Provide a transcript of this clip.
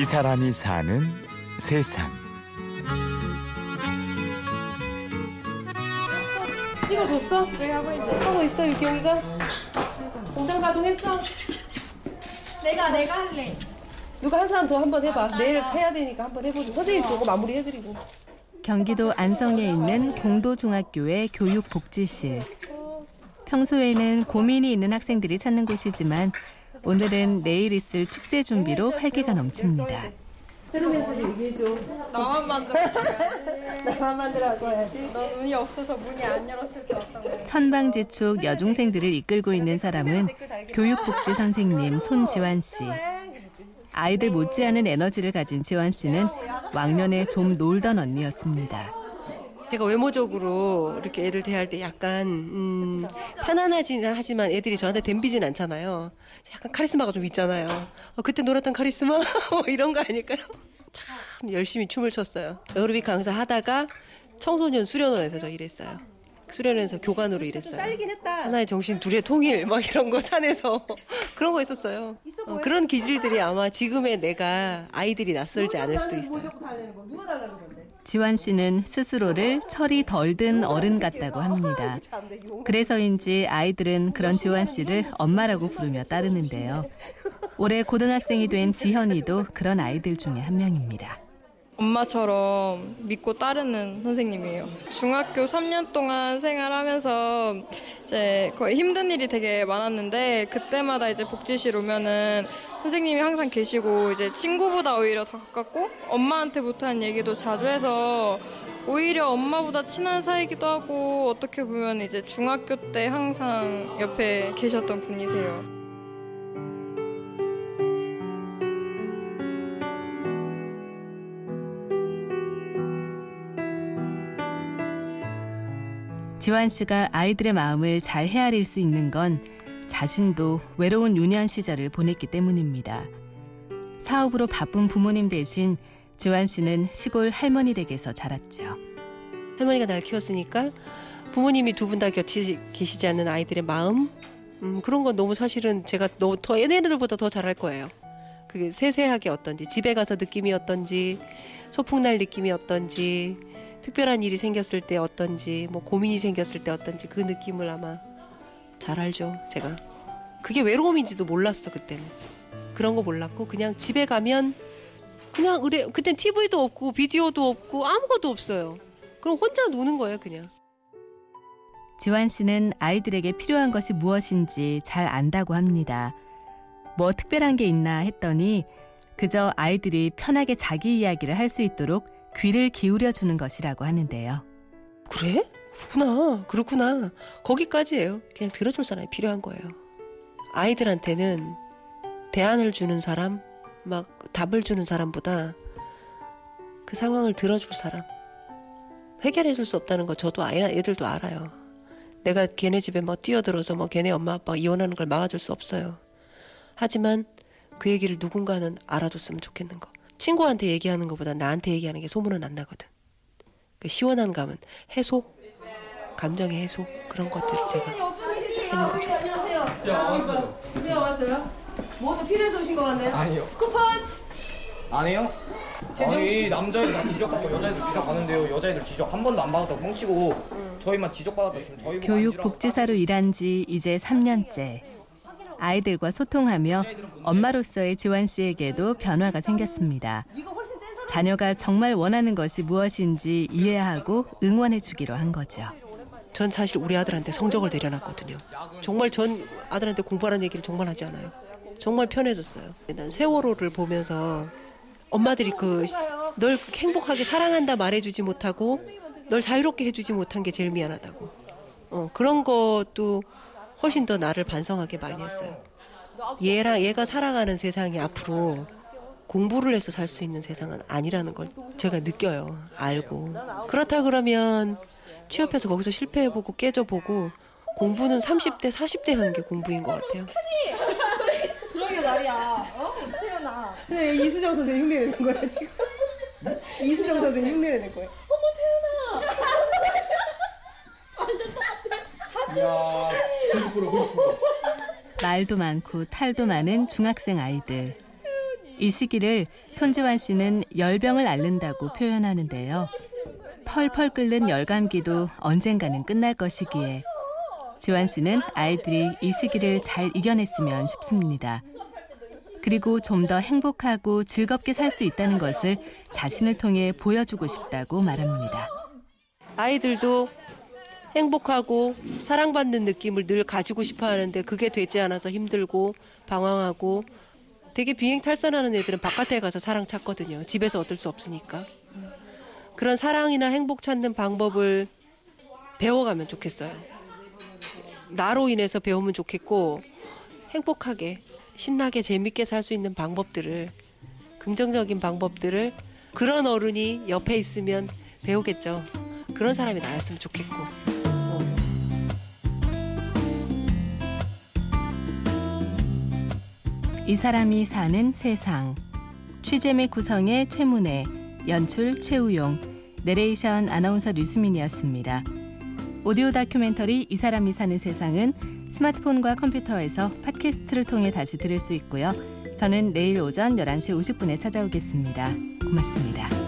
이 사람이 사는 세상. 찍어줬어? 네, 하고 있는데. 하고 있어 유경이가? 공장 가동했어? 내가, 내가 할래. 누가 한 사람 더 한 번 해봐. 내일 해야 되니까 한 번 해보자. 선생님 그거 마무리 해드리고. 경기도 안성에 있는 공도중학교의 교육복지실. 평소에는 고민이 있는 학생들이 찾는 곳이지만 오늘은 내일 있을 축제 준비로 활기가 넘칩니다. 새로운 애들 얘기해줘. 나만 만들어줘야지. 나만 만들어갖고 와야지. 넌 운이 없어서 문이 안 열었을 때 어떤 거야? 천방지축 여중생들을 이끌고 있는 사람은 교육복지 선생님 손지환 씨. 아이들 못지않은 에너지를 가진 지환 씨는 왕년에 좀 놀던 언니였습니다. 제가 외모적으로 이렇게 애들 대할 때 약간 음, 편안하진 하지만 애들이 저한테 덤비진 않잖아요. 약간 카리스마가 좀 있잖아요. 어, 그때 놀았던 카리스마 뭐 이런 거 아닐까요? 참 열심히 춤을 췄어요. 에어로빅 강사 하다가 청소년 수련원에서 저 일했어요. 수련원에서 교관으로 일했어요. 하나의 정신 둘의 통일 막 이런 거 산에서 그런 거 있었어요. 어, 그런 기질들이 아마 지금의 내가 아이들이 낯설지 않을 수도 있어요. 지환 씨는 스스로를 철이 덜 든 어른 같다고 합니다. 그래서인지 아이들은 그런 지환 씨를 엄마라고 부르며 따르는데요. 올해 고등학생이 된 지현이도 그런 아이들 중에 한 명입니다. 엄마처럼 믿고 따르는 선생님이에요. 중학교 3년 동안 생활하면서 이제 거의 힘든 일이 되게 많았는데 그때마다 이제 복지실 오면은 선생님이 항상 계시고 이제 친구보다 오히려 더 가깝고 엄마한테 못하는 얘기도 자주 해서 오히려 엄마보다 친한 사이기도 하고 어떻게 보면 이제 중학교 때 항상 옆에 계셨던 분이세요. 지환 씨가 아이들의 마음을 잘 헤아릴 수 있는 건 자신도 외로운 유년 시절을 보냈기 때문입니다. 사업으로 바쁜 부모님 대신 지환 씨는 시골 할머니 댁에서 자랐죠. 할머니가 날 키웠으니까 부모님이 두 분 다 곁에 계시지 않는 아이들의 마음 음, 그런 건 너무 사실은 제가 너무 더 얘네들보다 더 잘할 거예요. 그게 세세하게 어떤지 집에 가서 느낌이 어떤지 소풍 날 느낌이 어떤지 특별한 일이 생겼을 때 어떤지 뭐 고민이 생겼을 때 어떤지 그 느낌을 아마 잘 알죠 제가 그게 외로움인지도 몰랐어 그때는. 그런 거 몰랐고 그냥 집에 가면 그냥 의뢰 그땐 TV도 없고 비디오도 없고 아무것도 없어요. 그럼 혼자 노는 거예요 그냥. 지환 씨는 아이들에게 필요한 것이 무엇인지 잘 안다고 합니다. 뭐 특별한 게 있나 했더니 그저 아이들이 편하게 자기 이야기를 할 수 있도록 귀를 기울여 주는 것이라고 하는데요. 그래? 그렇구나. 그렇구나. 거기까지예요. 그냥 들어줄 사람이 필요한 거예요 아이들한테는 대안을 주는 사람 막 답을 주는 사람보다 그 상황을 들어줄 사람 해결해 줄 수 없다는 거 저도 아이 애들도 알아요. 내가 걔네 집에 뭐 뛰어들어서 뭐 걔네 엄마 아빠 이혼하는 걸 막아줄 수 없어요. 하지만 그 얘기를 누군가는 알아줬으면 좋겠는 거. 친구한테 얘기하는 것보다 나한테 얘기하는 게 소문은 안 나거든. 그 시원한 감은 해소, 감정의 해소? 그런 것들을 제가 하는 거죠. 안녕하세요. 안녕하세요. 네, 왔어요. 뭐도 필요해서 오신 것 같네요. 아니요. 쿠폰. 아니요? 아니 남자애들 다 지적받고 여자애들 지적받는데요 여자애들 지적 한 번도 안 받았다고 뻥치고 저희만 지적받았다 지금 저희 교육복지사로 일한 지 이제 3년째. 아이들과 소통하며 엄마로서의 지환 씨에게도 변화가 생겼습니다. 자녀가 정말 원하는 것이 무엇인지 이해하고 응원해 주기로 한 거죠. 전 사실 우리 아들한테 성적을 내려놨거든요. 정말 전 아들한테 공부하라는 얘기를 정말 하지 않아요. 정말 편해졌어요. 난 세월호를 보면서 엄마들이 그 널 행복하게 사랑한다 말해주지 못하고 널 자유롭게 해주지 못한 게 제일 미안하다고. 어, 그런 것도 훨씬 더 나를 반성하게 많이 했어요. 얘랑 얘가 살아가는 세상이 앞으로 공부를 해서 살 수 있는 세상은 아니라는 걸 제가 느껴요. 알고. 그렇다 그러면 취업해서 거기서 실패해보고 깨져보고 공부는 30대, 40대 하는 게 공부인 것 같아요. 그러게 말이야. 어? 태어나. 네, 이수정 선생님 흉내 내는 거야 지금. 이수정 선생님 흉내 내는 거예요. 야90% 90% 말도 많고 탈도 많은 중학생 아이들. 이 시기를 손지환 씨는 열병을 앓는다고 표현하는데요. 펄펄 끓는 열감기도 언젠가는 끝날 것이기에 지환 씨는 아이들이 이 시기를 잘 이겨냈으면 싶습니다. 그리고 좀 더 행복하고 즐겁게 살 수 있다는 것을 자신을 통해 보여주고 싶다고 말합니다. 아이들도 행복하고 사랑받는 느낌을 늘 가지고 싶어 하는데 그게 되지 않아서 힘들고 방황하고 되게 비행 탈선하는 애들은 바깥에 가서 사랑 찾거든요. 집에서 얻을 수 없으니까. 그런 사랑이나 행복 찾는 방법을 배워가면 좋겠어요. 나로 인해서 배우면 좋겠고 행복하게 신나게 재밌게 살 수 있는 방법들을 긍정적인 방법들을 그런 어른이 옆에 있으면 배우겠죠. 그런 사람이 나였으면 좋겠고. 어. 이 사람이 사는 세상. 취재 및 구성의 최문혜, 연출 최우용, 내레이션 아나운서 류수민이었습니다. 오디오 다큐멘터리 이 사람이 사는 세상은 스마트폰과 컴퓨터에서 팟캐스트를 통해 다시 들을 수 있고요. 저는 내일 오전 11시 50분에 찾아오겠습니다. 고맙습니다.